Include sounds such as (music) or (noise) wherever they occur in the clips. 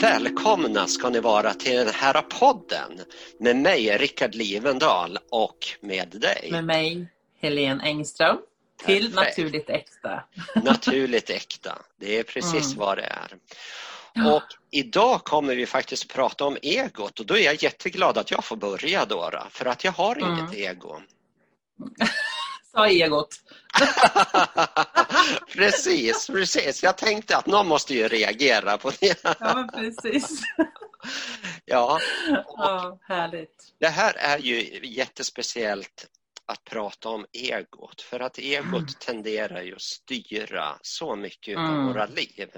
Välkomna ska ni vara till den här podden med mig, Rickard Livendal och med dig. Med mig, Helene Engström. Till Perfekt. Naturligt Äkta. (laughs) Naturligt äkta, det är precis Mm. vad det är. Ja. Och idag kommer vi faktiskt prata om egot och då är jag jätteglad att jag får börja då för att jag har Mm. inget ego. (laughs) Sa egot. (laughs) precis, precis. Jag tänkte att någon måste ju reagera på det. Ja, men precis. (laughs) Ja, Ja, härligt. Det här är ju jättespeciellt att prata om egot för att egot Mm. tenderar ju att styra så mycket av Mm. våra liv.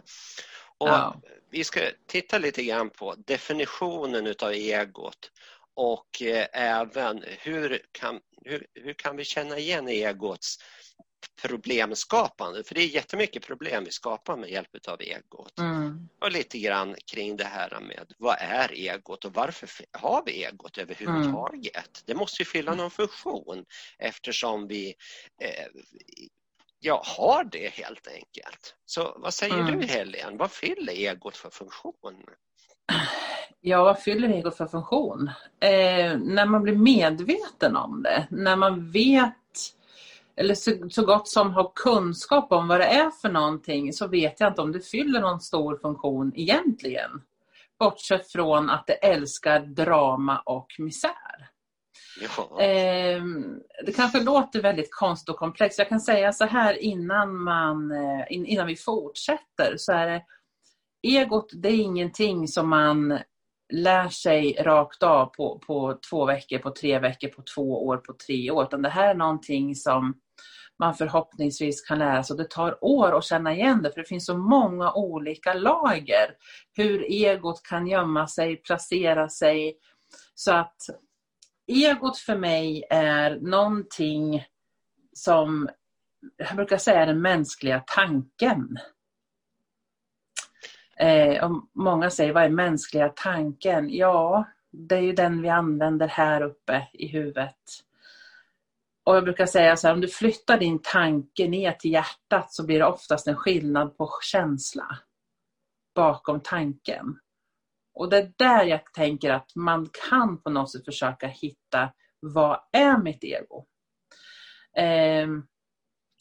Och Ja. Vi ska titta lite grann på definitionen utav egot och eh, även hur kan, hur, hur kan vi känna igen egots problemskapande? För det är jättemycket problem vi skapar med hjälp av egot Mm. och lite grann kring det här med vad är egot och varför har vi egot överhuvudtaget? Det måste ju fylla någon funktion eftersom vi eh, ja, har det helt enkelt. Så vad säger Mm. du Helene, vad fyller egot för funktion? Ja, vad fyller egot för funktion? Eh, när man blir medveten om det, när man vet eller så, så gott som har kunskap om vad det är för någonting så vet jag inte om det fyller någon stor funktion egentligen. Bortsett från att det älskar drama och misär. Ja, Ehm, det kanske låter väldigt konstigt och komplext. Jag kan säga så här innan, man, eh, in, innan vi fortsätter. så är det, Egot det är ingenting som man lär sig rakt av på, på två veckor, på tre veckor, på två år, på tre år. Utan det här är någonting som man förhoppningsvis kan lära sig. Och det tar år att känna igen det för det finns så många olika lager. Hur egot kan gömma sig, placera sig. Så att egot för mig är någonting som jag brukar säga är den mänskliga tanken. Eh, och många säger, vad är mänskliga tanken? Ja, det är ju den vi använder här uppe i huvudet. Och jag brukar säga så här, om du flyttar din tanke ner till hjärtat så blir det oftast en skillnad på känsla bakom tanken. Och det är där jag tänker att man kan på något sätt försöka hitta vad är mitt ego? Eh,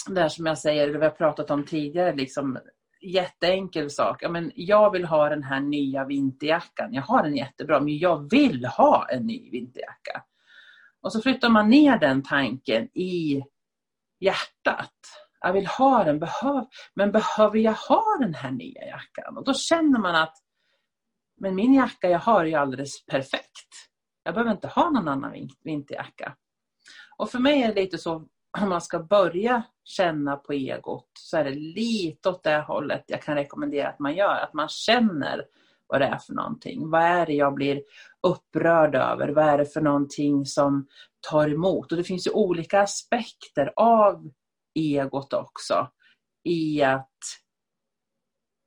det här som jag säger, det vi har pratat om tidigare, liksom, jätteenkel sak. Ja, men jag vill ha den här nya vinterjackan. Jag har den jättebra, men jag vill ha en ny vinterjacka. Och så flyttar man ner den tanken i hjärtat. Jag vill ha den, behöv, men behöver jag ha den här nya jackan? Och då känner man att men min jacka jag har är ju alldeles perfekt. Jag behöver inte ha någon annan vinterjacka. Och för mig är det lite så, om man ska börja känna på egot så är det lite åt det hållet jag kan rekommendera att man gör. Att man känner vad det är för någonting. Vad är det jag blir upprörd över? Vad är det för någonting som tar emot? Och det finns ju olika aspekter av egot också. I att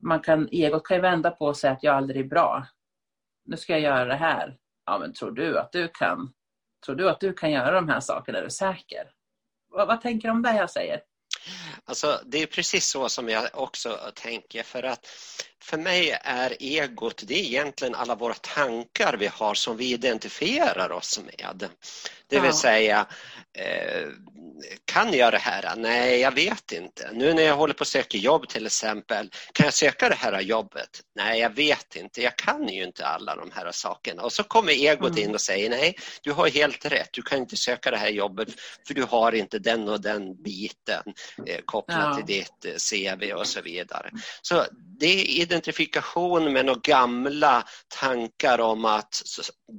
man kan, egot kan ju vända på och säga att jag aldrig är bra. Nu ska jag göra det här. Ja, men tror du att du kan? Tror du att du kan göra de här sakerna? Är du säker? Vad, vad tänker du om det jag säger? Alltså, det är precis så som jag också tänker för att för mig är egot, det är egentligen alla våra tankar vi har som vi identifierar oss med. Det vill Ja. säga, eh, kan jag det här? Nej, jag vet inte. Nu när jag håller på att söka jobb till exempel, kan jag söka det här jobbet? Nej, jag vet inte. Jag kan ju inte alla de här sakerna. Och så kommer egot Mm. in och säger, nej, du har helt rätt. Du kan inte söka det här jobbet för du har inte den och den biten eh, kopplat Ja. till ditt eh, CV och så vidare. Så det är identifikation med några gamla tankar om att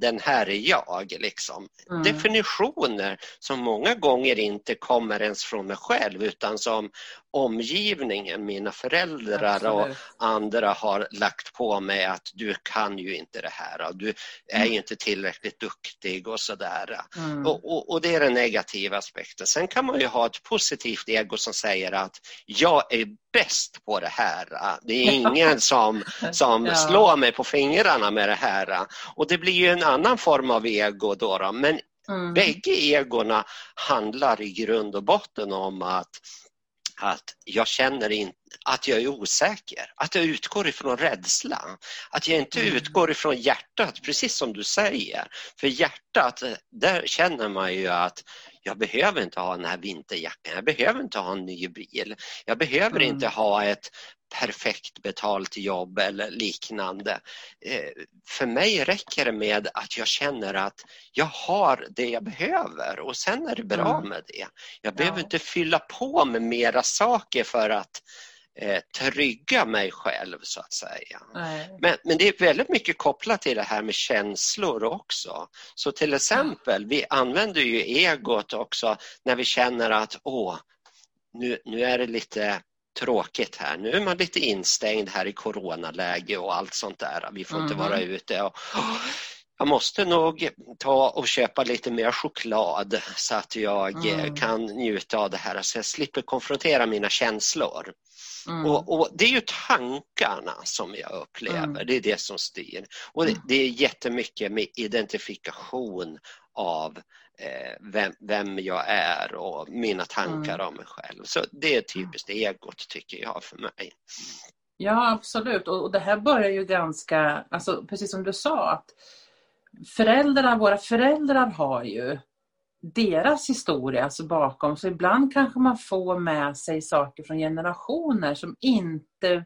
den här är jag. Liksom. Mm. Definitioner som många gånger inte kommer ens från mig själv utan som omgivningen, mina föräldrar och Absolut. andra har lagt på mig att du kan ju inte det här och du är ju inte tillräckligt duktig och sådär. Mm. Och, och, och det är den negativa aspekten. Sen kan man ju ha ett positivt ego som säger att jag är bäst på det här. Det är (laughs) ingen som, (laughs) som Ja. slår mig på fingrarna med det här. Och det blir ju en annan form av ego då. då. Men Mm. bägge egorna handlar i grund och botten om att att jag känner in, att jag är osäker, att jag utgår ifrån rädsla. Att jag inte mm. utgår ifrån hjärtat, precis som du säger. För hjärtat, där känner man ju att jag behöver inte ha den här vinterjackan, jag behöver inte ha en ny bil, jag behöver mm. inte ha ett perfekt betalt jobb eller liknande. Eh, för mig räcker det med att jag känner att jag har det jag behöver och sen är det bra mm. med det. Jag behöver ja. inte fylla på med mera saker för att eh, trygga mig själv så att säga. Men, men det är väldigt mycket kopplat till det här med känslor också. Så till exempel, vi använder ju egot också när vi känner att åh, nu, nu är det lite tråkigt här. Nu är man lite instängd här i coronaläge och allt sånt där. Vi får mm. inte vara ute. Och, jag måste nog ta och köpa lite mer choklad så att jag mm. kan njuta av det här så jag slipper konfrontera mina känslor. Mm. Och, och, Det är ju tankarna som jag upplever, mm. det är det som styr. Och det, mm. det är jättemycket med identifikation av eh, vem, vem, jag är och mina tankar mm. om mig själv. Så det är typiskt egot tycker jag för mig. Ja absolut och, och det här börjar ju ganska, alltså precis som du sa att föräldrar, våra föräldrar har ju deras historia alltså bakom. Så ibland kanske man får med sig saker från generationer som inte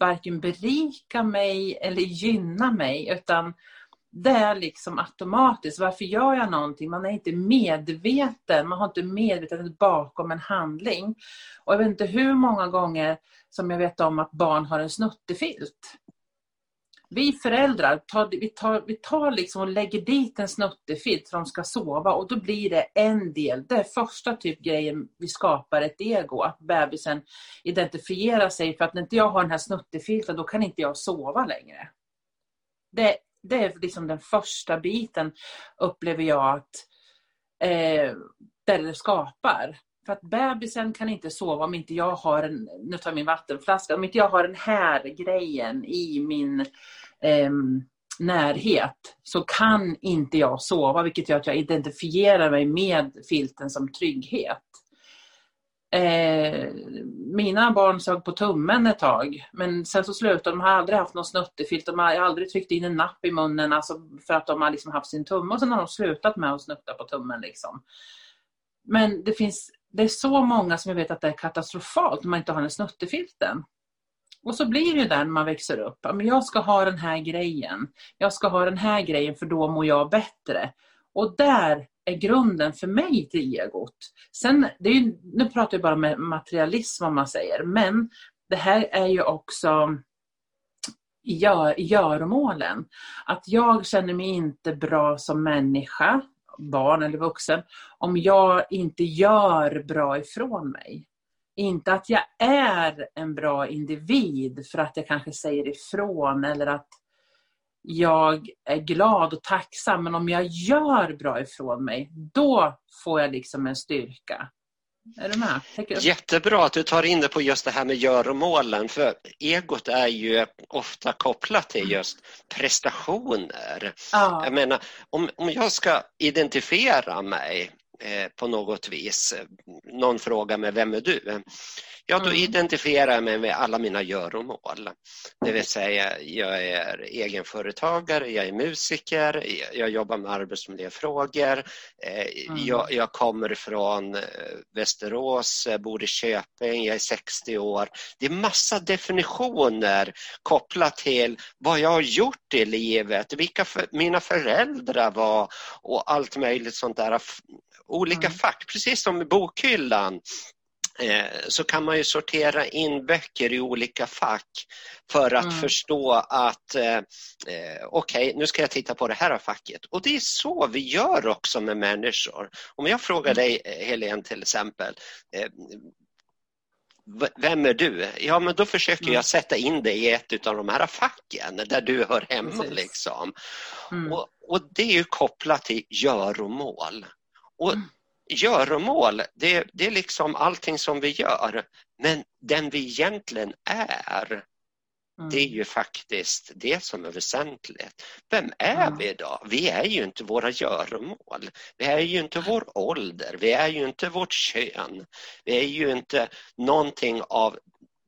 varken berikar mig eller gynnar mig utan det är liksom automatiskt. Varför gör jag någonting? Man är inte medveten. Man har inte medvetenhet bakom en handling. Och jag vet inte hur många gånger som jag vet om att barn har en snuttefilt vi föräldrar tar, vi tar, vi tar liksom och lägger dit en snuttefilt för de ska sova och då blir det en del. Det är första typ grejen vi skapar ett ego, att bebisen identifierar sig för att när inte jag har den här snuttefilten då kan inte jag sova längre. Det, det är liksom den första biten upplever jag att eh, det skapar. För att bebisen kan inte sova om inte jag har en, nu tar jag min vattenflaska, om inte jag har den här grejen i min eh, närhet så kan inte jag sova vilket gör att jag identifierar mig med filten som trygghet. Eh, mina barn sög på tummen ett tag men sen så slutade de. har aldrig haft någon snuttefilt. De har aldrig tryckt in en napp i munnen alltså för att de har liksom haft sin tumme och sen har de slutat med att snutta på tummen. Liksom. Men det finns det är så många som jag vet att det är katastrofalt om man inte har den snuttefilten. Och så blir det ju där när man växer upp. jag ska ha den här grejen. Jag ska ha den här grejen för då mår jag bättre. Och där är grunden för mig till egot. Sen, det är ju, nu pratar jag bara med materialism om man säger, men det här är ju också gör, göromålen. Att jag känner mig inte bra som människa barn eller vuxen, om jag inte gör bra ifrån mig. Inte att jag är en bra individ för att jag kanske säger ifrån eller att jag är glad och tacksam. Men om jag gör bra ifrån mig, då får jag liksom en styrka. Är du med? Jättebra att du tar in det på just det här med göromålen för egot är ju ofta kopplat till just prestationer. Ja. Jag menar, om, om jag ska identifiera mig på något vis, någon frågar mig vem är du? Ja, då mm. identifierar jag mig med alla mina göromål. Det vill säga, jag är egenföretagare, jag är musiker, jag jobbar med arbetsmiljöfrågor, eh, mm. jag, jag, kommer från eh, Västerås, bor i Köping, jag är 60 år. Det är massa definitioner kopplat till vad jag har gjort i livet, vilka för, mina föräldrar var och allt möjligt sånt där. Olika mm. fack, precis som i bokhyllan Eh, så kan man ju sortera in böcker i olika fack för att mm. förstå att eh, eh okej, okay, nu ska jag titta på det här facket. Och det är så vi gör också med människor. Om jag frågar mm. dig eh, Helene till exempel, eh, vem är du? Ja, men då försöker mm. jag sätta in dig i ett av de här facken där du hör hemma. Liksom. Mm. Och, och, det är ju kopplat till göromål. Och mm göromål, det, det är liksom allting som vi gör. Men den vi egentligen är, Mm. Det är ju faktiskt det som är väsentligt. Vem är mm. vi då? Vi är ju inte våra göromål. Vi är ju inte vår ålder. Vi är ju inte vårt kön. Vi är ju inte någonting av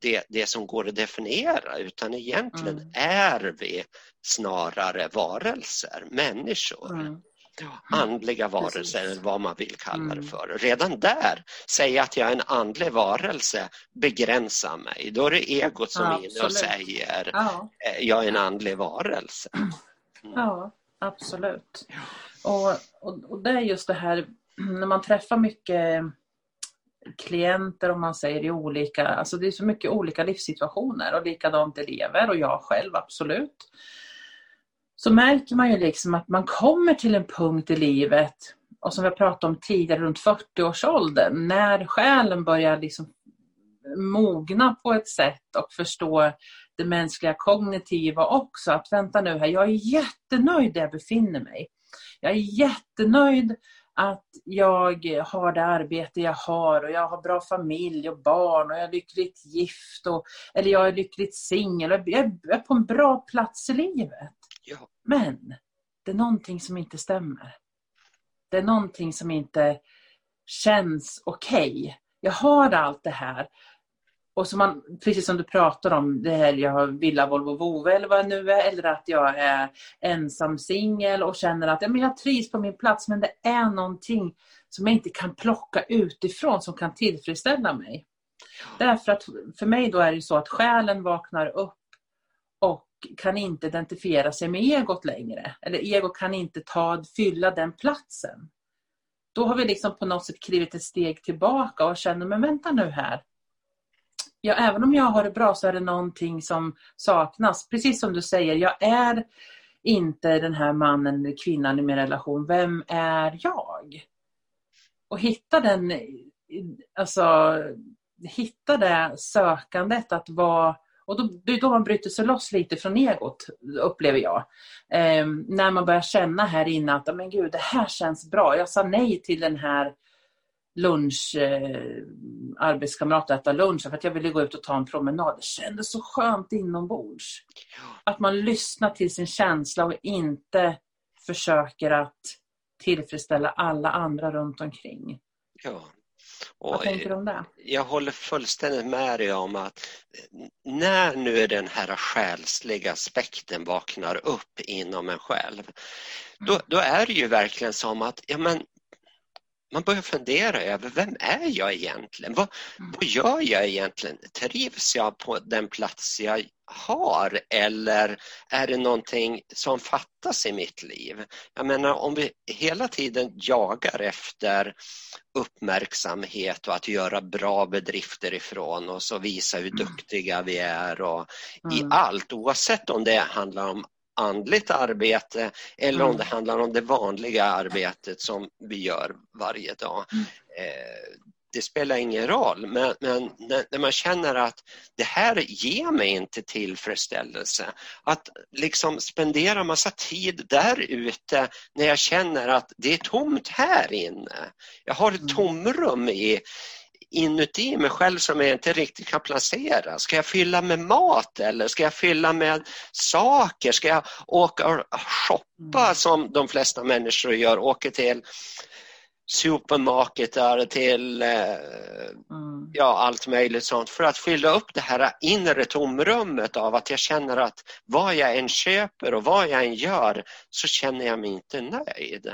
det, det som går att definiera utan egentligen mm. är vi snarare varelser, människor. Mm. Andliga varelser eller vad man vill kalla det mm. för. Redan där, säga att jag är en andlig varelse begränsar mig. Då är det egot som ja, är inne och säger ja. Eh, jag är en andlig varelse. Mm. Ja, absolut. Och, och, och det är just det här när man träffar mycket klienter om man säger i olika, alltså det är så mycket olika livssituationer och likadant elever och jag själv absolut. Så märker man ju liksom att man kommer till en punkt i livet och som vi har pratat om tidigare runt 40-årsåldern när själen börjar liksom mogna på ett sätt och förstå det mänskliga kognitiva också. Att vänta nu här, jag är jättenöjd där jag befinner mig. Jag är jättenöjd att jag har det arbete jag har och jag har bra familj och barn och jag är lyckligt gift och, eller jag är lyckligt singel. Jag är på en bra plats i livet. Ja. Men det är någonting som inte stämmer. Det är någonting som inte känns okej. Okay. Jag har allt det här och så man, precis som du pratar om, det här jag har villa, Volvo, Vove eller vad det nu är, eller att jag är ensam singel och känner att ja, men jag trivs på min plats men det är någonting som jag inte kan plocka utifrån som kan tillfredsställa mig. Därför att för mig då är det så att själen vaknar upp kan inte identifiera sig med egot längre. Eller egot kan inte ta, fylla den platsen. Då har vi liksom på något sätt klivit ett steg tillbaka och känner, men vänta nu här ja, även om jag har det bra så är det någonting som saknas. Precis som du säger, jag är inte den här mannen eller kvinnan i min relation. Vem är jag? Och hitta den, alltså hitta det sökandet att vara och då, det är då man bryter sig loss lite från egot, upplever jag. Eh, när man börjar känna här inne att men gud, det här känns bra. Jag sa nej till den här lunch, eh, arbetskamrat äta lunch för att jag ville gå ut och ta en promenad. Det kändes så skönt inombords. Att man lyssnar till sin känsla och inte försöker att tillfredsställa alla andra runt omkring. Ja. Och Vad tänker du om det? Jag håller fullständigt med dig om att när nu den här själsliga aspekten vaknar upp inom en själv, då, mm. då är det ju verkligen som att ja, men man börjar fundera över vem är jag egentligen? Vad, mm. vad gör jag egentligen? Trivs jag på den plats jag har eller är det någonting som fattas i mitt liv? Jag menar om vi hela tiden jagar efter uppmärksamhet och att göra bra bedrifter ifrån oss och visa hur mm. duktiga vi är och i mm. allt oavsett om det handlar om andligt arbete eller om mm. det handlar om det vanliga arbetet som vi gör varje dag. Mm. Eh, det spelar ingen roll, men, men när, man känner att det här ger mig inte tillfredsställelse, att liksom spendera massa tid där ute när jag känner att det är tomt här inne. Jag har ett mm. tomrum i, inuti mig själv som jag inte riktigt kan placera. Ska jag fylla med mat eller ska jag fylla med saker? Ska jag åka och shoppa mm. som de flesta människor gör, åker till supermarketer till eh, mm. ja, allt möjligt sånt för att fylla upp det här inre tomrummet av att jag känner att vad jag än köper och vad jag än gör så känner jag mig inte nöjd.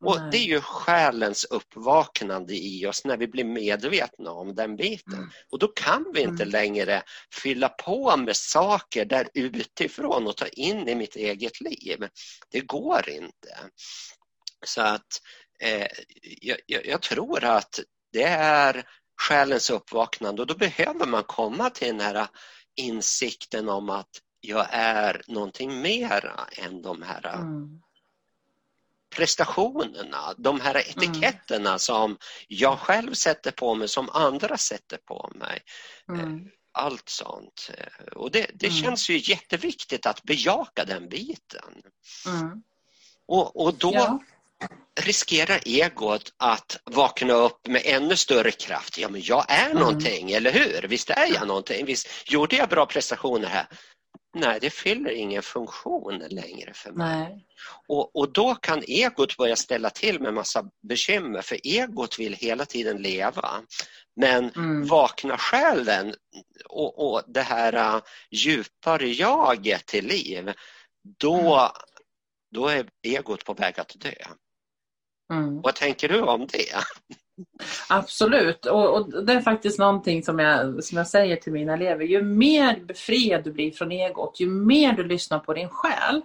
Och Det är ju själens uppvaknande i oss när vi blir medvetna om den biten. Mm. Och då kan vi inte mm. längre fylla på med saker där utifrån och ta in i mitt eget liv. Det går inte. Så att eh, jag, jag, tror att det är själens uppvaknande och då behöver man komma till den här insikten om att jag är någonting mera än de här mm. prestationerna, de här mm. etiketterna mm. som jag själv sätter på mig, som andra sätter på mig. Eh, mm. Allt sånt. Eh, och det, det mm. känns ju jätteviktigt att bejaka den biten. Mm. Och, och då ja riskerar egot att vakna upp med ännu större kraft. Ja, men jag är mm. någonting, eller hur? Visst är jag någonting? Visst gjorde jag bra prestationer här? nej, det fyller ingen funktion längre för mig. Nej. Och, och då kan egot börja ställa till med massa bekymmer för egot vill hela tiden leva. Men Mm. vaknar själen och, och det här uh, djupare jaget till liv, då, Mm. då är egot på väg att dö. Mm. Vad tänker du om det? Absolut, och, och det är faktiskt någonting som jag, som jag säger till mina elever. Ju mer befriad du blir från egot, ju mer du lyssnar på din själ.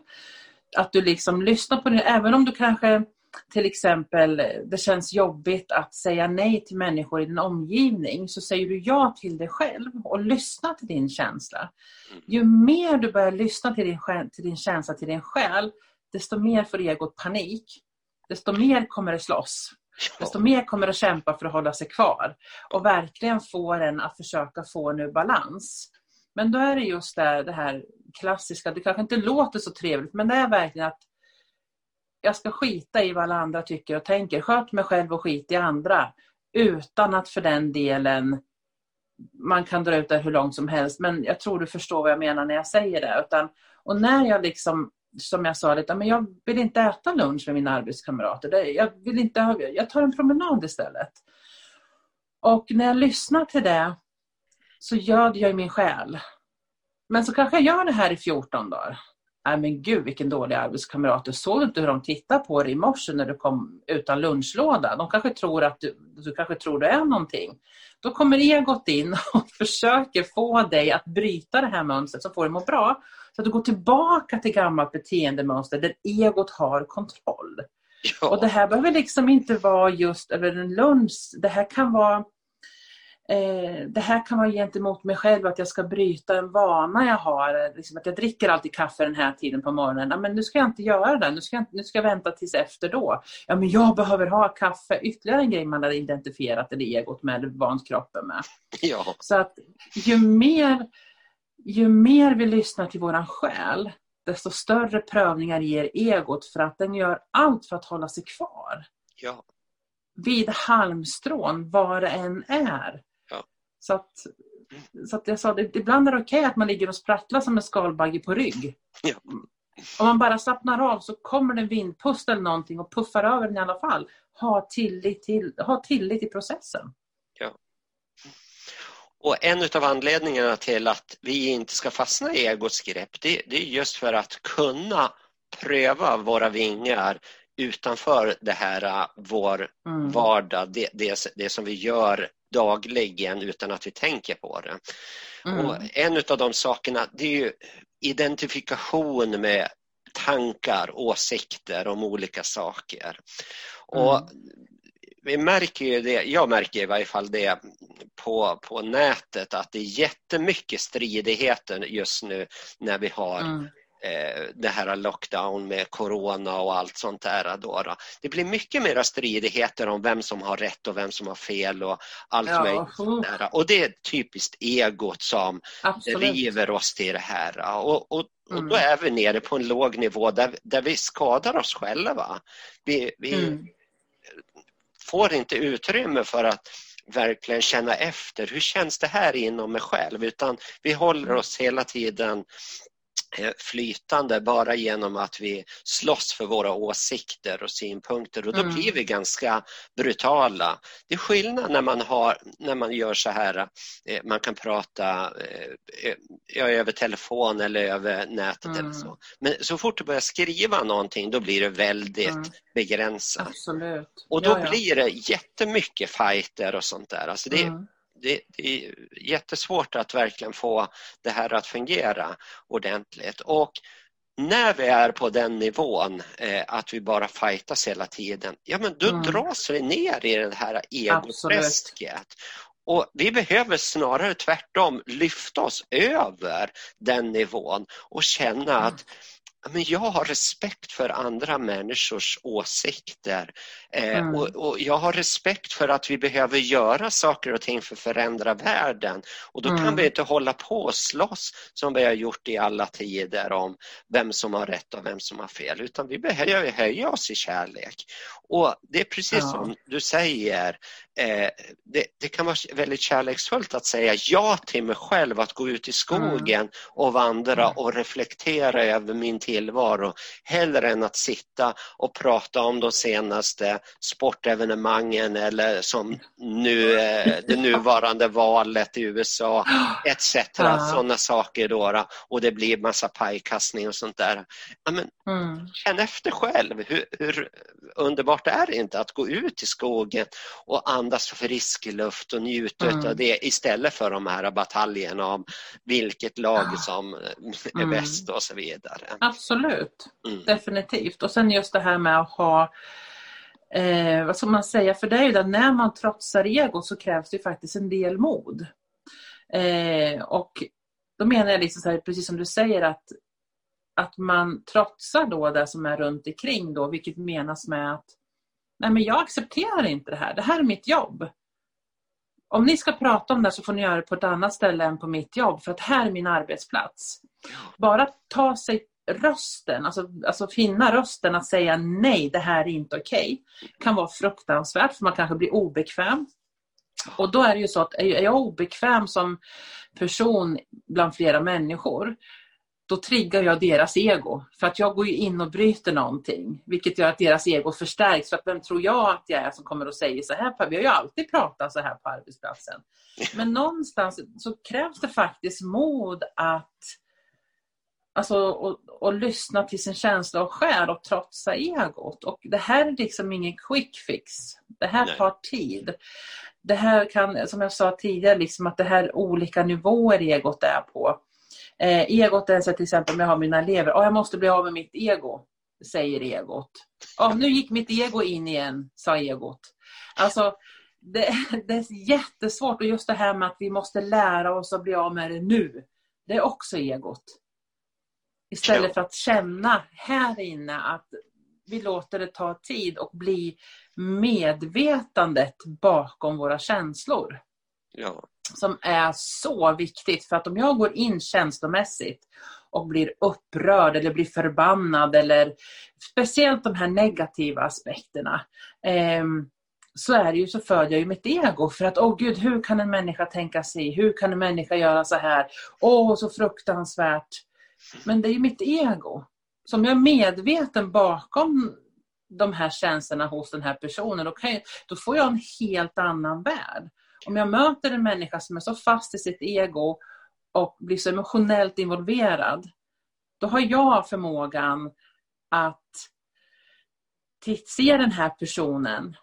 Att du liksom lyssnar på din, även om du kanske till exempel det känns jobbigt att säga nej till människor i din omgivning så säger du ja till dig själv och lyssnar till din känsla. Ju mer du börjar lyssna till din, till din känsla, till din själ, desto mer får egot panik. Desto mer kommer det slåss. Desto mer kommer att kämpa för att hålla sig kvar och verkligen få den att försöka få en ur balans. Men då är det just det, det här klassiska, det kanske inte låter så trevligt men det är verkligen att jag ska skita i vad alla andra tycker och tänker. Sköt mig själv och skit i andra. Utan att för den delen man kan dra ut det hur långt som helst. Men jag tror du förstår vad jag menar när jag säger det. Utan, och när jag liksom, som jag sa lite, men jag vill inte äta lunch med mina arbetskamrater. Jag, vill inte, jag tar en promenad istället. Och när jag lyssnar till det så göd jag min själ. Men så kanske jag gör det här i 14 dagar. Nej men gud vilken dålig arbetskamrat. Du såg inte hur de tittade på dig i morse när du kom utan lunchlåda. De kanske tror att du, du kanske tror du är någonting. Då kommer egot in och (laughs) försöker få dig att bryta det här mönstret som får dig att må bra. Så att du går tillbaka till gammalt beteendemönster där egot har kontroll. Ja, Och det här behöver liksom inte vara just över en lunch. Det här kan vara eh, det här kan vara gentemot mig själv att jag ska bryta en vana jag har. Liksom att jag dricker alltid kaffe den här tiden på morgonen. Ja, men nu ska jag inte göra det. Nu ska jag, nu ska jag vänta tills efter då. Ja, men jag behöver ha kaffe. Ytterligare en grej man har identifierat eller egot med, eller vant kroppen med. ja, Så att ju mer, ju mer vi lyssnar till våran själ, desto större prövningar ger egot för att den gör allt för att hålla sig kvar ja, vid halmstrån, vad det än är. Ja. Så att, så att jag sa, det, ibland är det okej att man ligger och sprattlar som en skalbagge på rygg. Ja. Om man bara slappnar av så kommer det en vindpust eller någonting och puffar över den i alla fall. Ha tillit till, ha tillit till processen. Och en av anledningarna till att vi inte ska fastna i egots grepp, det, det är just för att kunna pröva våra vingar utanför det här äh, vår Mm. vardag, det, det, det som vi gör dagligen utan att vi tänker på det. Mm. Och en av de sakerna det är ju identifikation med tankar, åsikter om olika saker. Och Mm. Vi märker ju det, jag märker i varje fall det på, på nätet att det är jättemycket stridigheter just nu när vi har Mm. eh, det här lockdown med corona och allt sånt där. Då, då. Det blir mycket mera stridigheter om vem som har rätt och vem som har fel och allt Ja, möjligt. Där. Och det är typiskt egot som absolut. driver oss till det här. Och, och, och Mm. då är vi nere på en låg nivå där, där vi skadar oss själva. Vi, vi Mm får inte utrymme för att verkligen känna efter. Hur känns det här inom mig själv? Utan vi håller oss hela tiden flytande bara genom att vi slåss för våra åsikter och synpunkter och då Mm. blir vi ganska brutala. Det är skillnad när man, har, när man gör så här, eh, man kan prata eh, över telefon eller över nätet Mm. eller så. Men så fort du börjar skriva någonting då blir det väldigt Mm. begränsat. Absolut. Och då Ja, ja. blir det jättemycket fighter och sånt där. Alltså det, Mm. Det, det är jättesvårt att verkligen få det här att fungera ordentligt. Och när vi är på den nivån eh, att vi bara fightas hela tiden, ja men då Mm. dras vi ner i det här egoträsket. Och vi behöver snarare tvärtom lyfta oss över den nivån och känna Mm. att men jag har respekt för andra människors åsikter eh, mm. och, och, jag har respekt för att vi behöver göra saker och ting för att förändra världen och då mm. kan vi inte hålla på och slåss som vi har gjort i alla tider om vem som har rätt och vem som har fel utan vi behöver höja oss i kärlek. Och det är precis ja. som du säger, eh, det, det, kan vara väldigt kärleksfullt att säga ja till mig själv att gå ut i skogen mm. och vandra mm. och reflektera över min tillvaro hellre än att sitta och prata om de senaste sportevenemangen eller som nu, eh, det nuvarande valet i USA (gasps) etc. Ja. Sådana saker då och det blir massa pajkastning och sånt där. Ja, men, mm. Känn efter själv, hur, hur underbart är det inte att gå ut i skogen och andas frisk luft och njuta mm. av det istället för de här bataljerna om vilket lag som är mm. bäst och så vidare. Absolut, mm. definitivt. Och sen just det här med att ha eh, vad ska man säga, för det är ju det när man trotsar ego så krävs det faktiskt en del mod. Eh, och då menar jag liksom så här, precis som du säger att att man trotsar då det som är runt omkring då, vilket menas med att nej men jag accepterar inte det här, det här är mitt jobb. Om ni ska prata om det så får ni göra det på ett annat ställe än på mitt jobb för att här är min arbetsplats. Bara ta sig rösten, alltså, alltså finna rösten att säga nej, det här är inte okej. Okay, kan vara fruktansvärt för man kanske blir obekväm. Och då är det ju så att är jag obekväm som person bland flera människor då triggar jag deras ego. För att jag går ju in och bryter någonting. Vilket gör att deras ego förstärks. För att vem tror jag att jag är som kommer och säger så här? Vi har ju alltid pratat så här på arbetsplatsen. Men någonstans så krävs det faktiskt mod att Alltså och, och lyssna till sin känsla och själ och trotsa egot. Och det här är liksom ingen quick fix. Det här Nej. tar tid. Det här kan, som jag sa tidigare, liksom att det här olika nivåer egot är på. Eh, egot är så till exempel om jag har mina elever, oh, jag måste bli av med mitt ego, säger egot. Oh, nu gick mitt ego in igen, sa egot. Alltså, det, (laughs) det, är jättesvårt och just det här med att vi måste lära oss att bli av med det nu. Det är också egot. Istället för att känna här inne att vi låter det ta tid och bli medvetandet bakom våra känslor. Ja som är så viktigt. För att om jag går in känslomässigt och blir upprörd eller blir förbannad eller speciellt de här negativa aspekterna eh, så är det ju så föder jag ju mitt ego för att åh oh, gud hur kan en människa tänka sig, hur kan en människa göra så här, åh oh, så fruktansvärt. Men det är ju mitt ego. Som jag är medveten bakom de här känslorna hos den här personen, då, jag, då får jag en helt annan värld. Om jag möter en människa som är så fast i sitt ego och blir så emotionellt involverad, då har jag förmågan att se den här personen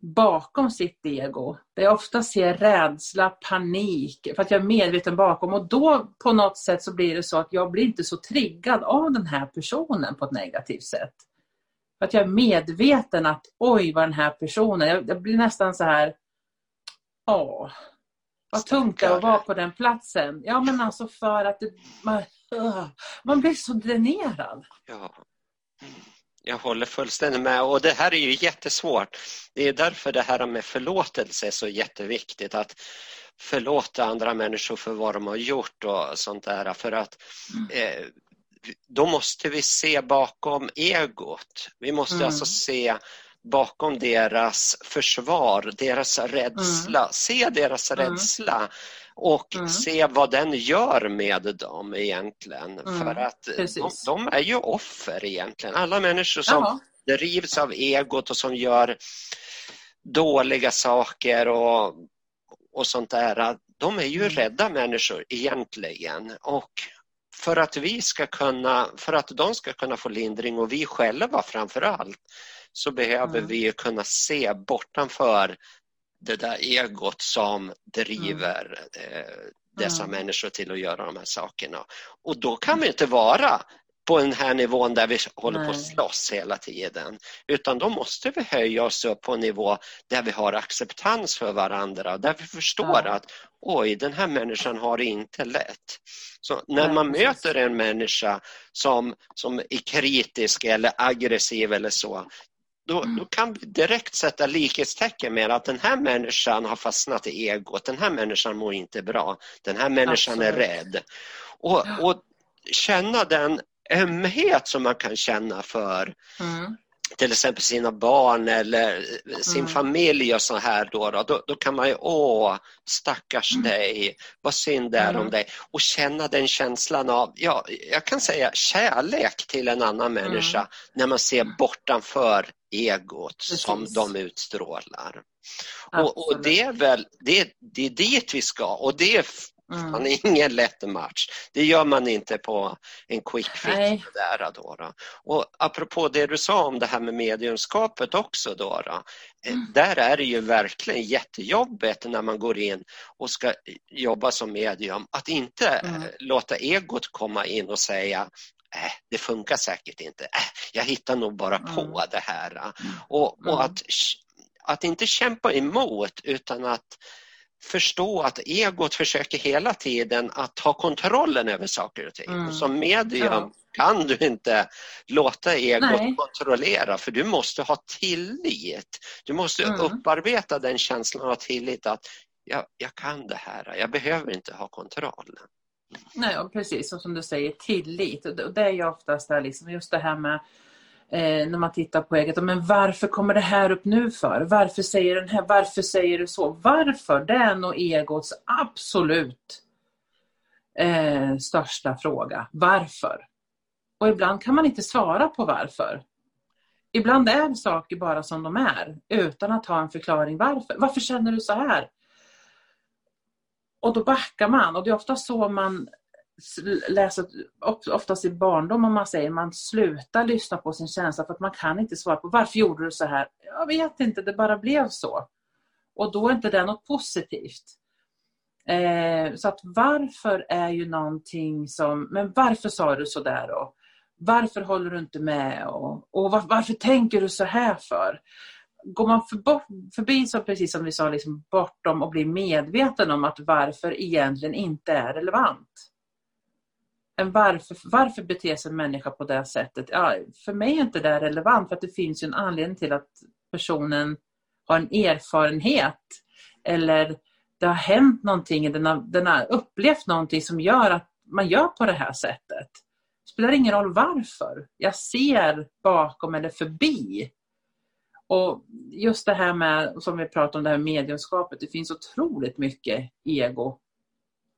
bakom sitt ego. Där jag ofta ser rädsla, panik, för att jag är medveten bakom. Och då på något sätt så blir det så att jag blir inte så triggad av den här personen på ett negativt sätt. För att jag är medveten att oj vad den här personen, jag, jag blir nästan så här Ja, vad tungt det är att vara på den platsen. Ja, men alltså för att det, man, man blir så dränerad. Ja. Jag håller fullständigt med och det här är ju jättesvårt. Det är därför det här med förlåtelse är så jätteviktigt. Att förlåta andra människor för vad de har gjort och sånt där. För att mm. eh, då måste vi se bakom egot. Vi måste mm. alltså se bakom deras försvar, deras rädsla. Mm. Se deras mm. rädsla och mm. se vad den gör med dem egentligen. Mm. För att de, de, är ju offer egentligen. Alla människor som Jaha. drivs av egot och som gör dåliga saker och, och sånt där, de är ju mm. rädda människor egentligen. Och för att vi ska kunna, för att de ska kunna få lindring och vi själva framför allt så behöver mm. vi kunna se bortanför det där egot som driver mm. eh, dessa mm. människor till att göra de här sakerna. Och då kan vi inte vara på den här nivån där vi håller Nej. på att slåss hela tiden. Utan då måste vi höja oss upp på en nivå där vi har acceptans för varandra, där vi förstår ja. att oj, den här människan har det inte lätt. Så när man precis. möter en människa som, som är kritisk eller aggressiv eller så, då, mm. då, kan vi direkt sätta likhetstecken med att den här människan har fastnat i egot, den här människan mår inte bra, den här människan Absolut. är rädd. Och, och känna den ömhet som man kan känna för mm. till exempel sina barn eller sin mm. familj och så här då, då, då, kan man ju, åh, stackars mm. dig, vad synd det är om mm. dig och känna den känslan av, ja, jag kan säga kärlek till en annan mm. människa när man ser bortanför egot Precis. som de utstrålar. Och, och, det är väl det, det är dit vi ska och det är Mm. Är ingen lätt match. Det gör man inte på en quick fix. Där, då, då. Och apropå det du sa om det här med mediumskapet också. Då, då eh, mm. Där är det ju verkligen jättejobbigt när man går in och ska jobba som medium att inte mm. låta egot komma in och säga äh, det funkar säkert inte. Äh, jag hittar nog bara på mm. det här. Mm. Och, och mm. att, att inte kämpa emot utan att förstå att egot försöker hela tiden att ha kontrollen över saker och ting. Mm. Och som medium ja. kan du inte låta egot Nej. kontrollera för du måste ha tillit. Du måste mm. upparbeta den känslan av tillit att jag, jag kan det här, jag behöver inte ha kontroll. Nej, precis och som du säger tillit. Det är ju oftast där liksom, just det här med eh, när man tittar på eget. Men varför kommer det här upp nu för? Varför säger den här? Varför säger du så? Varför? Det är nog egots absolut eh, största fråga. Varför? Och ibland kan man inte svara på varför. Ibland är saker bara som de är utan att ha en förklaring varför. Varför känner du så här? Och då backar man och det är ofta så man läser, oftast i barndom om man säger man slutar lyssna på sin känsla för att man kan inte svara på varför gjorde du så här? Jag vet inte, det bara blev så. Och då är inte det något positivt. Eh, så att varför är ju någonting som, men varför sa du så där då? Varför håller du inte med? Och, och var, varför tänker du så här för? Går man för, förbi, så precis som vi sa, liksom bortom och blir medveten om att varför egentligen inte är relevant varför, varför beter sig en människa på det sättet? Ja, för mig är inte det relevant för att det finns en anledning till att personen har en erfarenhet eller det har hänt någonting, den har, den har upplevt någonting som gör att man gör på det här sättet. Det spelar ingen roll varför. Jag ser bakom eller förbi. Och just det här med, som vi pratade om, det här mediumskapet, det finns otroligt mycket ego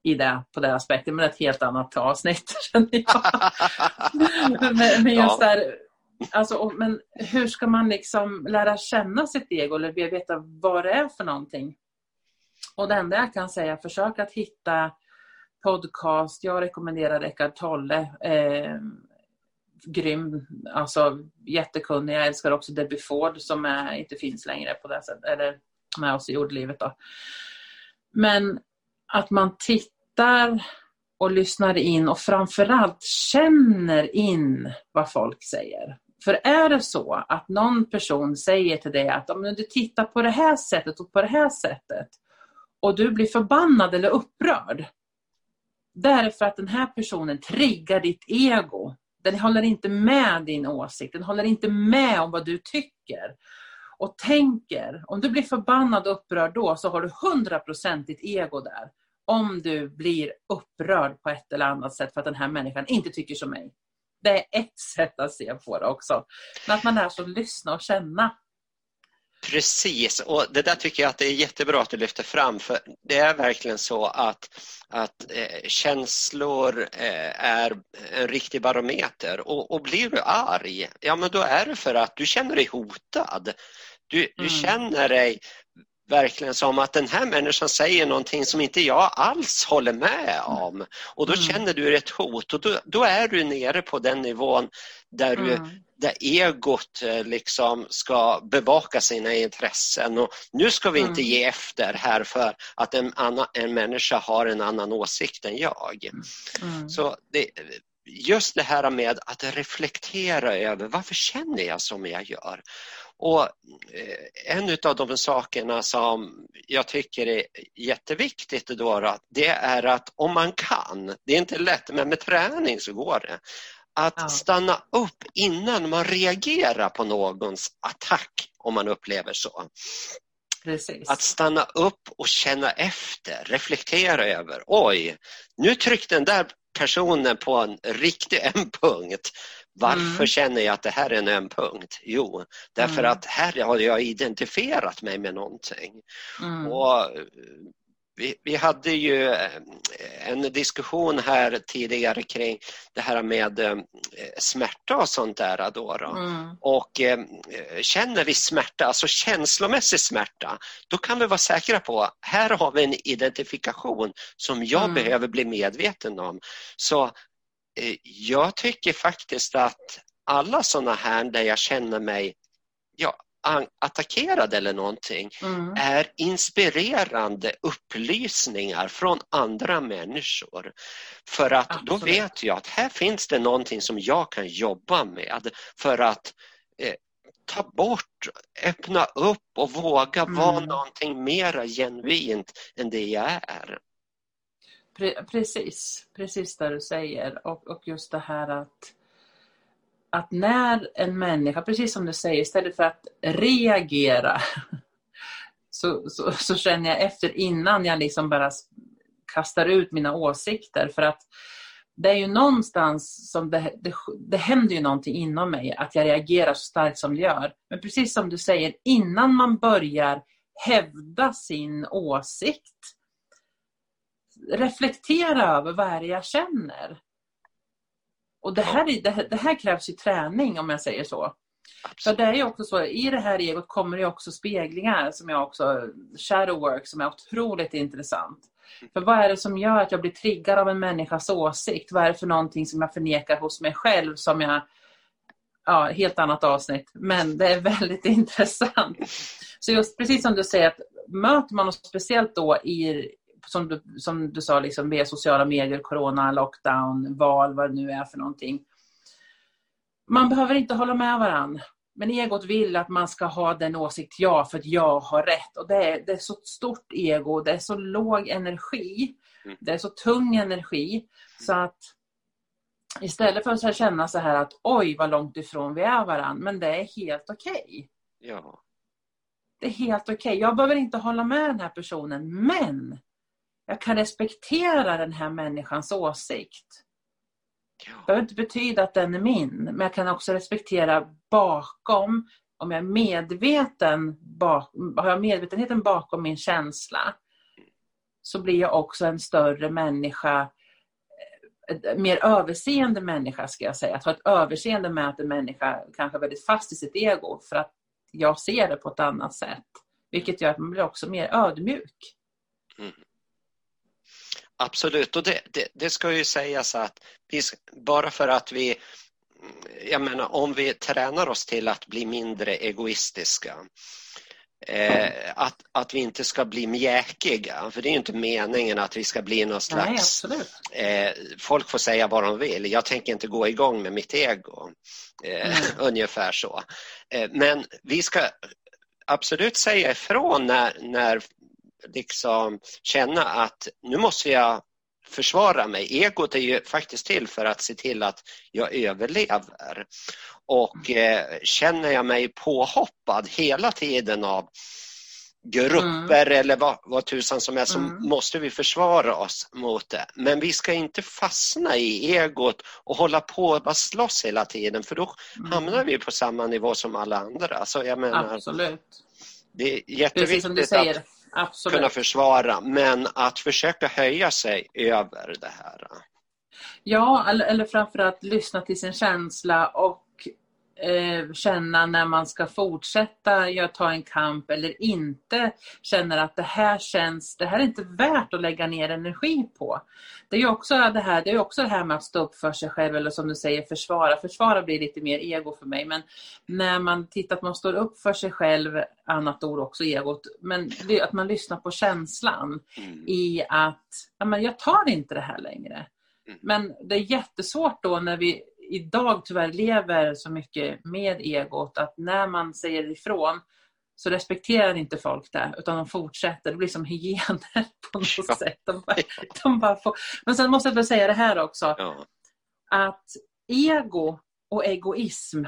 i det på den aspekten, men ett helt annat avsnitt (laughs) känner jag. (laughs) men, men just ja. där, alltså, men hur ska man liksom lära känna sitt ego eller veta vad det är för någonting? Och det enda jag kan säga, försök att hitta podcast. Jag rekommenderar Eckart Tolle. Eh, grym, alltså jättekunnig. Jag älskar också Debbie Ford som är, inte finns längre på det sättet, eller med oss i jordlivet. Då. Men att man tittar och lyssnar in och framförallt känner in vad folk säger. För är det så att någon person säger till dig att om du tittar på det här sättet och på det här sättet och du blir förbannad eller upprörd. Därför att den här personen triggar ditt ego. Den håller inte med din åsikt, den håller inte med om vad du tycker och tänker. Om du blir förbannad och upprörd då så har du 100% ditt ego där om du blir upprörd på ett eller annat sätt för att den här människan inte tycker som mig. Det är ett sätt att se på det också. Men att man lär sig att lyssna och känna. Precis, och det där tycker jag att det är jättebra att du lyfter fram för det är verkligen så att, att eh, känslor eh, är en riktig barometer och, och, blir du arg, ja men då är det för att du känner dig hotad. Du, du mm. känner dig verkligen som att den här människan säger någonting som inte jag alls håller med om. Och då mm. känner du ett hot och då, då, är du nere på den nivån där, du, mm. där egot eh, liksom ska bevaka sina intressen. Och nu ska vi inte mm. ge efter här för att en, annan, en människa har en annan åsikt än jag. Mm. Så det, just det här med att reflektera över varför känner jag som jag gör? Och eh, en av de sakerna som jag tycker är jätteviktigt då, det är att om man kan, det är inte lätt men med träning så går det, att stanna upp innan man reagerar på någons attack om man upplever så. Precis. Att stanna upp och känna efter, reflektera över, oj, nu tryckte den där personen på en riktig (laughs) en punkt. Varför mm. känner jag att det här är en öm punkt? Jo, därför mm. att här har jag identifierat mig med någonting. Mm. Och vi, vi, hade ju eh, en diskussion här tidigare kring det här med eh, smärta och sånt där. Då, då. Mm. Och eh, känner vi smärta, alltså känslomässig smärta, då kan vi vara säkra på att här har vi en identifikation som jag mm. behöver bli medveten om. Så eh, jag tycker faktiskt att alla sådana här där jag känner mig ja, attackerad eller någonting mm. är inspirerande upplysningar från andra människor. För att Absolut. då vet jag att här finns det någonting som jag kan jobba med för att eh, ta bort, öppna upp och våga mm. vara någonting mera genuint än det jag är. Precis, precis det du säger och, och just det här att att när en människa, precis som du säger, istället för att reagera (laughs) så, så, så, känner jag efter innan jag liksom bara kastar ut mina åsikter. För att det är ju någonstans som det, det, det händer ju någonting inom mig att jag reagerar så starkt som det gör. Men precis som du säger, innan man börjar hävda sin åsikt reflektera över vad är det jag känner. Och det här, det, det här krävs ju träning om jag säger så. För det är ju också så, i det här egot kommer det också speglingar som jag också, shadow work som är otroligt intressant. För vad är det som gör att jag blir triggad av en människas åsikt? Vad är det för någonting som jag förnekar hos mig själv som jag, ja, helt annat avsnitt, men det är väldigt (laughs) intressant. Så just precis som du säger, att möter man oss speciellt då i, som du, som du sa, liksom via sociala medier, corona, lockdown, val, vad det nu är för någonting. Man behöver inte hålla med varandra. Men egot vill att man ska ha den åsikt jag för att jag har rätt. Och det är, det är så stort ego, det är så låg energi. Mm. Det är så tung energi. Så att istället för att känna så här att oj vad långt ifrån vi är varandra, men det är helt okej. Okay. Ja. Det är helt okej. Okay. Jag behöver inte hålla med den här personen, men jag kan respektera den här människans åsikt. Det behöver inte betyda att den är min, men jag kan också respektera bakom, om jag är medveten, bak, har jag medvetenheten bakom min känsla, så blir jag också en större människa, en mer överseende människa ska jag säga. Att ha ett överseende med att en människa kanske är väldigt fast i sitt ego för att jag ser det på ett annat sätt. Vilket gör att man blir också mer ödmjuk. Mm. Absolut, och det, det, det, ska ju sägas att vi, bara för att vi, jag menar om vi tränar oss till att bli mindre egoistiska, eh, att, att vi inte ska bli mjäkiga, för det är ju inte meningen att vi ska bli någon slags... Nej, eh, folk får säga vad de vill, jag tänker inte gå igång med mitt ego. Eh, mm. (laughs) Ungefär så. Eh, men vi ska absolut säga ifrån när, när liksom känna att nu måste jag försvara mig. Egot är ju faktiskt till för att se till att jag överlever. Och eh, känner jag mig påhoppad hela tiden av grupper mm. eller vad, vad tusan som är så mm. måste vi försvara oss mot det. Men vi ska inte fastna i egot och hålla på och bara slåss hela tiden för då mm. hamnar vi på samma nivå som alla andra. Alltså jag menar, Absolut. Det är jätteviktigt att Absolut. kunna försvara, men att försöka höja sig över det här. Ja, eller, eller framförallt lyssna till sin känsla och eh, känna när man ska fortsätta jag ta en kamp eller inte känner att det här känns, det här är inte värt att lägga ner energi på. Det är ju också det här, det är också det här med att stå upp för sig själv eller som du säger försvara. Försvara blir lite mer ego för mig men när man tittar att man står upp för sig själv, annat ord också egot, men att man lyssnar på känslan mm. i att ja, men jag tar inte det här längre. Mm. Men det är jättesvårt då när vi idag tyvärr lever så mycket med egot att när man säger ifrån så respekterar inte folk det utan de fortsätter. Det blir som hyener (laughs) på något ja. sätt. De bara, de bara får... Men sen måste jag säga det här också. Ja. Att ego och egoism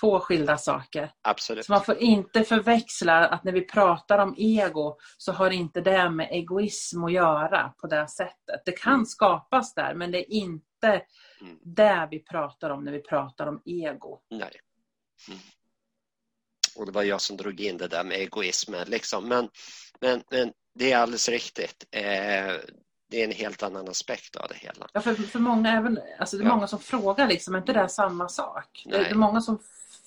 Två skilda saker. Absolut. Så man får inte förväxla att när vi pratar om ego så har inte det med egoism att göra på det sättet. Det kan mm. skapas där men det är inte mm. det vi pratar om när vi pratar om ego. Nej. Mm. Och det var jag som drog in det där med egoismen. Liksom. Men, men, men det är alldeles riktigt. Eh, det är en helt annan aspekt av det hela. Ja, för, för många, även, alltså det är ja. många som frågar, liksom, är inte det samma sak? Det, det, är många som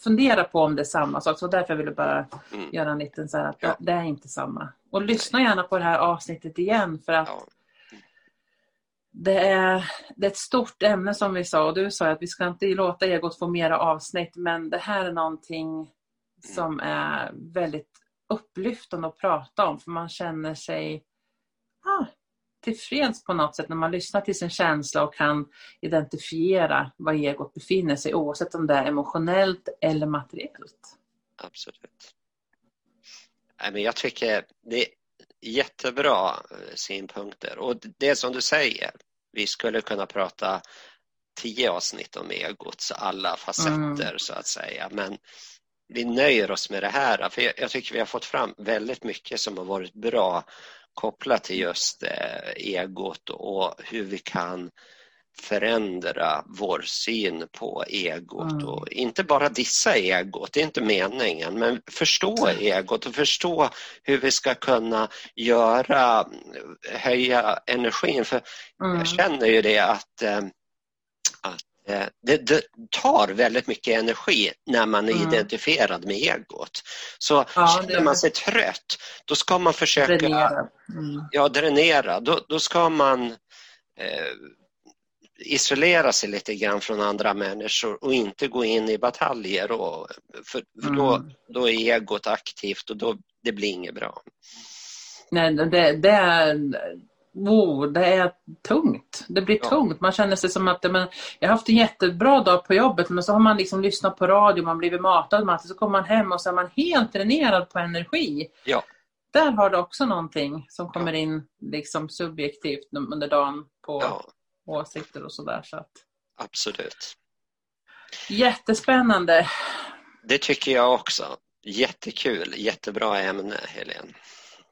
funderar på om det är samma sak, så därför vill jag bara mm. göra en liten så här, att ja. det är inte samma. Och lyssna Nej. gärna på det här avsnittet igen för att ja. Det, är, det är ett stort ämne som vi sa och du sa att vi ska inte låta egot få mera avsnitt men det här är någonting mm. som är väldigt upplyftande att prata om för man känner sig ah, tillfreds på något sätt när man lyssnar till sin känsla och kan identifiera var egot befinner sig oavsett om det är emotionellt eller materiellt. Absolut. jag tycker det jättebra eh, synpunkter och det som du säger, vi skulle kunna prata tio avsnitt om egots alla facetter mm. så att säga men vi nöjer oss med det här för jag tycker vi har fått fram väldigt mycket som har varit bra kopplat till just eh, egot och hur vi kan förändra vår syn på egot mm. och inte bara dissa egot, det är inte meningen, men förstå egot och förstå hur vi ska kunna göra, höja energin. För mm. jag känner ju det att, eh, att Eh, det, det, tar väldigt mycket energi när man är mm. identifierad med egot. Så ja, känner man sig trött, då ska man försöka dränera. Mm. Ja, dränera. Då, då ska man eh, isolera sig lite grann från andra människor och inte gå in i bataljer. Och, för, för mm. då, då är egot aktivt och då, det blir inget bra. Nej, det, det är Oh, det är tungt. Det blir ja. tungt. Man känner sig som att men, jag har haft en jättebra dag på jobbet men så har man liksom lyssnat på radio, man blivit matad med så kommer man hem och så är man helt dränerad på energi. Ja. Där har du också någonting som kommer ja. in liksom subjektivt under dagen på ja. Åsikter och sådär. Så att... Absolut. Jättespännande. Det tycker jag också. Jättekul, jättebra ämne Helene.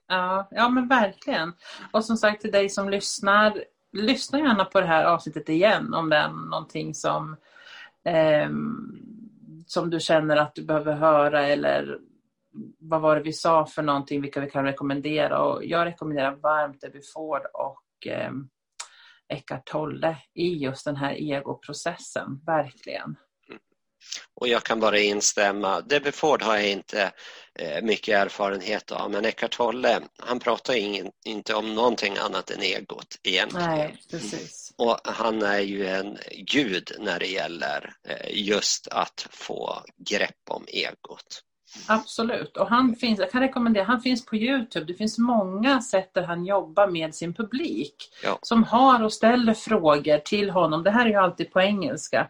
Ja, ja men verkligen. Och som sagt till dig som lyssnar, lyssna gärna på det här avsnittet igen om det är någonting som, eh, som du känner att du behöver höra eller vad var det vi sa för någonting, vilka vi kan rekommendera. Och jag rekommenderar varmt Debbie Ford och eh, Eckart Tolle i just den här egoprocessen, verkligen. Och jag kan bara instämma. Debbie Ford har jag inte eh, mycket erfarenhet av men Eckart Tolle, han pratar ingen, inte om någonting annat än egot egentligen. Nej, precis. Och han är ju en gud när det gäller eh, just att få grepp om egot. Absolut, och han finns, jag kan rekommendera, han finns på Youtube. Det finns många sätt där han jobbar med sin publik ja. som har och ställer frågor till honom. Det här är ju alltid på engelska.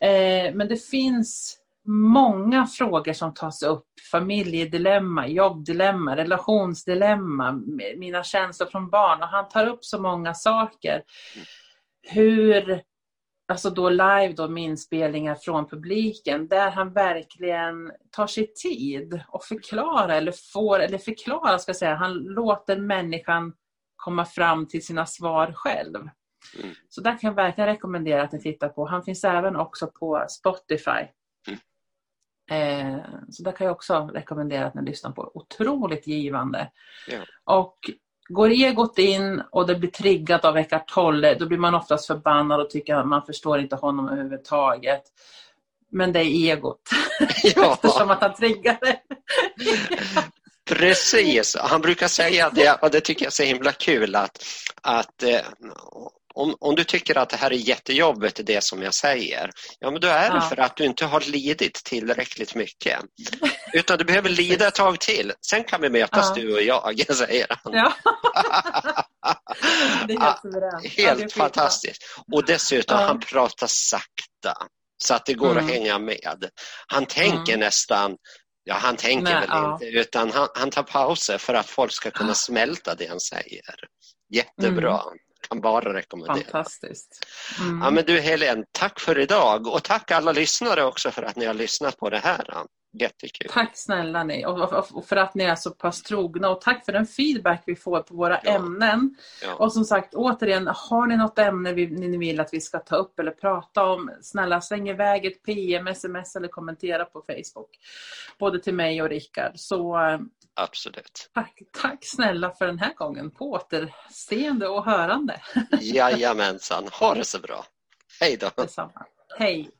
Eh, men det finns många frågor som tas upp. Familjedilemma, jobbdilemma, relationsdilemma, mina känslor från barn. Och han tar upp så många saker. Hur alltså då live då med inspelningar från publiken där han verkligen tar sig tid och förklarar eller får, eller förklara ska jag säga, han låter människan komma fram till sina svar själv. Mm. Så där kan jag verkligen rekommendera att ni tittar på. Han finns även också på Spotify. Mm. Eh, så där kan jag också rekommendera att ni lyssnar på. Otroligt givande. Ja. Och Går egot in och det blir triggat av Eckart Tolle, då blir man oftast förbannad och tycker att man förstår inte honom överhuvudtaget. Men det är egot, (laughs) ja. (laughs) eftersom att han triggar det. (laughs) Precis, han brukar säga det och det tycker jag är så himla kul att, att eh, om, om du tycker att det här är jättejobbigt, det som jag säger, ja men då är det Ja. för att du inte har lidit tillräckligt mycket. (laughs) Utan du behöver lida ett tag till. Sen kan vi mötas Ja. du och jag, (laughs) säger han. (laughs) Ja. det är helt suveränt. Helt fantastiskt. Och dessutom, han pratar sakta så att det går Mm. att hänga med. Han tänker nästan, ja han tänker Nej, väl ja. inte, utan han, han tar pauser för att folk ska kunna Ja. smälta det han säger. Jättebra. Kan bara rekommendera. Fantastiskt. Mm. Ja, men du Helen, tack för idag och tack alla lyssnare också för att ni har lyssnat på det här. Jättekul. Tack snälla ni och, för att ni är så pass trogna och tack för den feedback vi får på våra Ja. ämnen. Ja. Och som sagt återigen, har ni något ämne vi, ni vill att vi ska ta upp eller prata om, snälla släng iväg ett PM, sms eller kommentera på Facebook. Både till mig och Rickard. Så eh, Absolut. tack, tack snälla för den här gången. På återseende och hörande. Jajamensan, ha det så bra. Hej då. Detsamma. Hej!